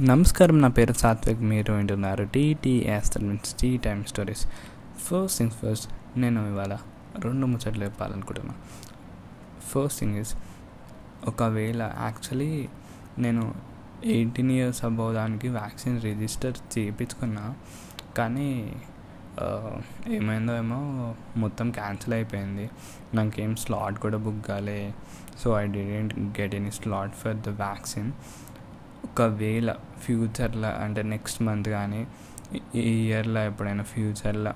నమస్కారం నా పేరు సాత్విక్. మీరు వింటున్నారు TTS means tea time stories. First things first నేను ఇవాళ రెండు ముచ్చట్లు చెప్పాలనుకుంటున్నాను ఫస్ట్ థింగ్ ఇస్ ఒకవేళ యాక్చువల్లీ నేను ఎయిటీన్ ఇయర్స్ అబౌవ్ దానికి వ్యాక్సిన్ రిజిస్టర్ చేయించుకున్నా కానీ ఏమైందో ఏమో మొత్తం క్యాన్సిల్ అయిపోయింది. నాకేం స్లాట్ కూడా బుక్ కాలే. So I didn't get any slot for the vaccine ఒకవేళ ఫ్యూచర్లో అంటే నెక్స్ట్ మంత్ కానీ ఈ ఇయర్లో ఎప్పుడైనా ఫ్యూచర్లో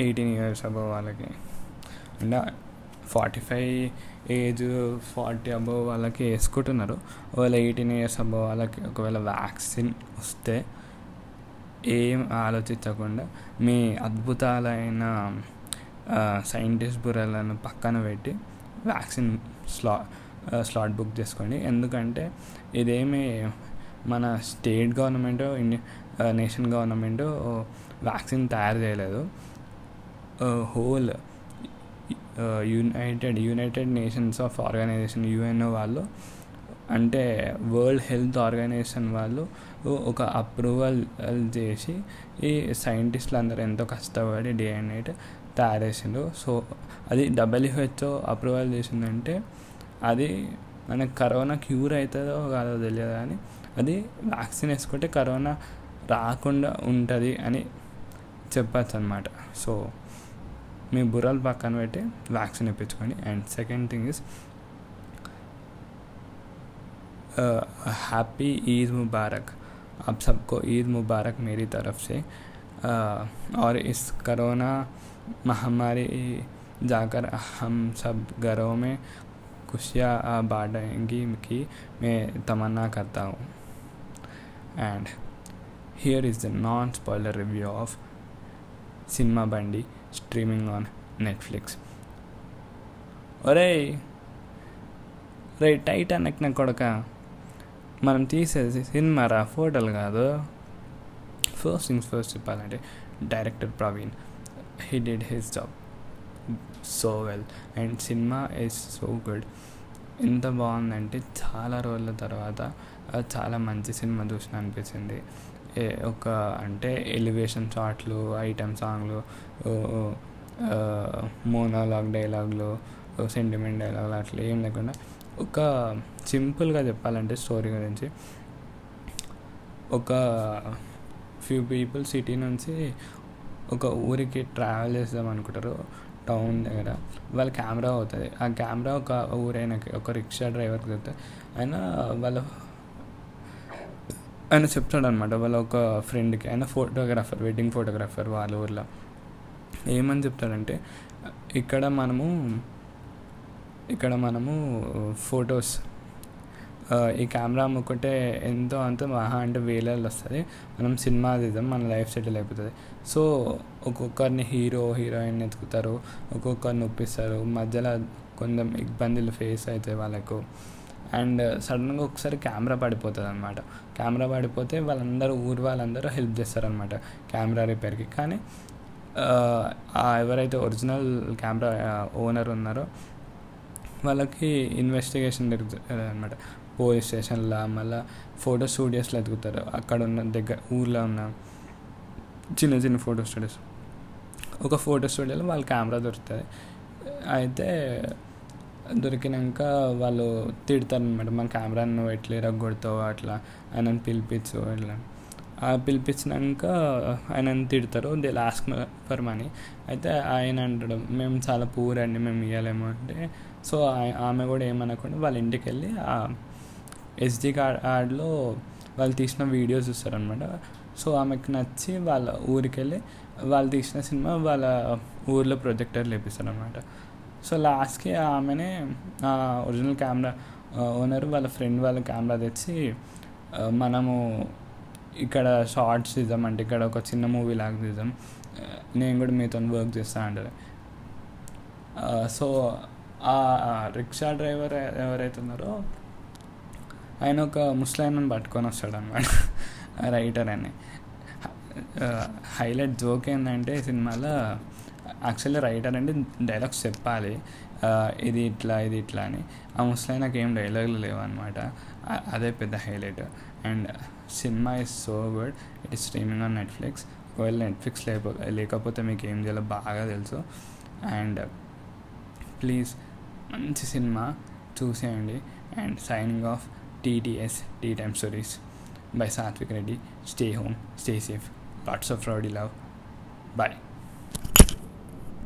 ఎయిటీన్ ఇయర్స్ అబవ్ వాళ్ళకి. అంటే forty five age forty above వాళ్ళకి వేసుకుంటున్నారు. ఒకవేళ ఎయిటీన్ ఇయర్స్ అబవ్ వాళ్ళకి ఒకవేళ వ్యాక్సిన్ వస్తే ఏం ఆలోచించకుండా మీ అద్భుతాలైన సైంటిస్ట్ బుర్రలను పక్కన పెట్టి వ్యాక్సిన్ స్లా స్లాట్ బుక్ చేసుకోండి. ఎందుకంటే ఇదేమి మన state government India nation government vaccine తయారు చేయలేదు. Whole united united nations of organization UNO వాళ్ళు అంటే వరల్డ్ హెల్త్ ఆర్గనైజేషన్ వాళ్ళు ఒక అప్రూవల్ uh, చేసి ఈ సైంటిస్టులు అందరూ ఎంతో కష్టపడి డే అండ్ నైట్ తయారు చేసిండ్రు. సో అది డబ్ల్యూహెచ్ఓ అప్రూవల్ చేసిందంటే అది మనకి కరోనా క్యూర్ అవుతుందో కాదో తెలియదు కానీ అది వ్యాక్సిన్ వేసుకుంటే కరోనా రాకుండా ఉంటుంది అని చెప్పచ్చు అనమాట సో మీ బుర్రలు పక్కన పెట్టి vaccine ఇప్పించుకోండి and second thing is happy Eid मुबारक आप सबको ईद मुबारक मेरी तरफ से uh, और इस करोना महामारी जाकर हम सब घरों में खुशियाँ बांटेंगी की मैं तमन्ना करता हूँ and here is the non spoiler review of Cinema Bandi streaming on Netflix ఒరే రే టైటానిక్ నా కొడక మనం తీసేది సినిమా రా ఫోటోలు కాదు ఫస్ట్ థింగ్స్ ఫస్ట్ చెప్పాలంటే director Praveen he did his job so well. And cinema is so good ఎంత బాగుందంటే చాలా రోజుల తర్వాత చాలా మంచి సినిమా చూసిన అనిపించింది. ఒక అంటే ఎలివేషన్ షాట్లు ఐటమ్ సాంగ్లు మోనోలాగ్ డైలాగ్లు సెంటిమెంట్ డైలాగ్లు అట్లా ఏం లేకుండా ఒక సింపుల్గా చెప్పాలంటే స్టోరీ గురించి. ఒక ఫ్యూ పీపుల్ సిటీ నుంచి ఒక ఊరికి ట్రావెల్ చేద్దాం అనుకుంటారు. టౌన్ దగ్గర. వాళ్ళ కెమెరా అవుతుంది ఆ కెమెరా ఒక ఊరైన ఒక రిక్షా డ్రైవర్కి చెప్తే ఆయన వాళ్ళ ఆయన చెప్తాడు అనమాట వాళ్ళ ఒక ఫ్రెండ్కి ఆయన ఫోటోగ్రాఫర్ వెడ్డింగ్ ఫోటోగ్రాఫర్ వాళ్ళ ఊర్లో. ఏమని చెప్తాడంటే ఇక్కడ మనము ఇక్కడ మనము ఫొటోస్ ఈ కెమెరా అమ్ముకుంటే ఎంతో అంత మహా అంటే వేలల్లో వస్తుంది. మనం సినిమా తీద్దాం మన లైఫ్ సెటిల్ అయిపోతుంది. సో ఒక్కొక్కరిని హీరో హీరోయిన్ ఎత్తుకుతారు ఒక్కొక్కరిని ఒప్పిస్తారు. మధ్యలో కొంచెం ఇబ్బందులు ఫేస్ అవుతాయి వాళ్ళకు. అండ్ సడన్గా ఒకసారి కెమెరా పడిపోతుంది అనమాట కెమెరా పడిపోతే వాళ్ళందరూ ఊరు వాళ్ళందరూ హెల్ప్ చేస్తారనమాట కెమెరా రిపేర్కి. కానీ ఎవరైతే ఒరిజినల్ కెమెరా ఓనర్ ఉన్నారో వాళ్ళకి ఇన్వెస్టిగేషన్ జరుగుతుంది అనమాట పోలీస్ స్టేషన్లో మళ్ళీ ఫోటో స్టూడియోస్లో ఎదుగుతారు అక్కడ ఉన్న దగ్గర ఊర్లో ఉన్న చిన్న చిన్న ఫోటో స్టూడియోస్. ఒక ఫోటో స్టూడియోలో వాళ్ళ కెమెరా దొరుకుతుంది. అయితే దొరికినాక వాళ్ళు తిడతారు అనమాట మన కెమెరాను నువ్వు ఎట్లా ఇరగొడతావు అట్లా ఆయనను పిలిపించు ఇట్లా. ఆ పిలిపించినాక ఆయనను తిడతారు దే లాస్ట్ ఫర్ మనీ. అయితే ఆయన అంటాడు మేము చాలా పూర్ అండి మేము ఇవ్వలేము అంటే. సో ఆమె కూడా ఏమనకుండా వాళ్ళ ఇంటికి వెళ్ళి ఎస్డి కార్డ్లో వాళ్ళు తీసిన వీడియోస్ చూస్తారనమాట సో ఆమెకు నచ్చి వాళ్ళ ఊరికి వెళ్ళి వాళ్ళు తీసిన సినిమా వాళ్ళ ఊర్లో ప్రొజెక్టర్ లేపిస్తారనమాట సో లాస్ట్కి ఆమెనే ఒరిజినల్ కెమెరా ఓనర్ వాళ్ళ ఫ్రెండ్ వాళ్ళ కెమెరా తెచ్చి మనము ఇక్కడ షార్ట్స్ తీద్దాం అంటే ఇక్కడ ఒక చిన్న మూవీ లాగా తీద్దాం. నేను కూడా మీతో వర్క్ చేస్తా అంటారు సో ఆ రిక్షా డ్రైవర్ ఎవరైతే ఉన్నారో ఆయన ఒక ముస్లాయనని పట్టుకొని వస్తాడు అనమాట. రైటర్ అని. హైలైట్ జోక్ ఏంటంటే సినిమాలో యాక్చువల్లీ రైటర్ అంటే డైలాగ్స్ చెప్పాలి. ఇది ఇట్లా ఇది ఇట్లా అని. ఆ ముస్లాయనకి ఏం డైలాగులు లేవన్నమాట అదే పెద్ద highlight and cinema is so good it is streaming on Netflix ఒకవేళ నెట్ఫ్లిక్స్ లేకపో లేకపోతే మీకు ఏం చేయాలో బాగా తెలుసు. అండ్ ప్లీజ్ మంచి సినిమా చూసేయండి. And signing off TDS daytime stories by Satvik Reddy. Stay home, stay safe, lots of rowdy love. Bye.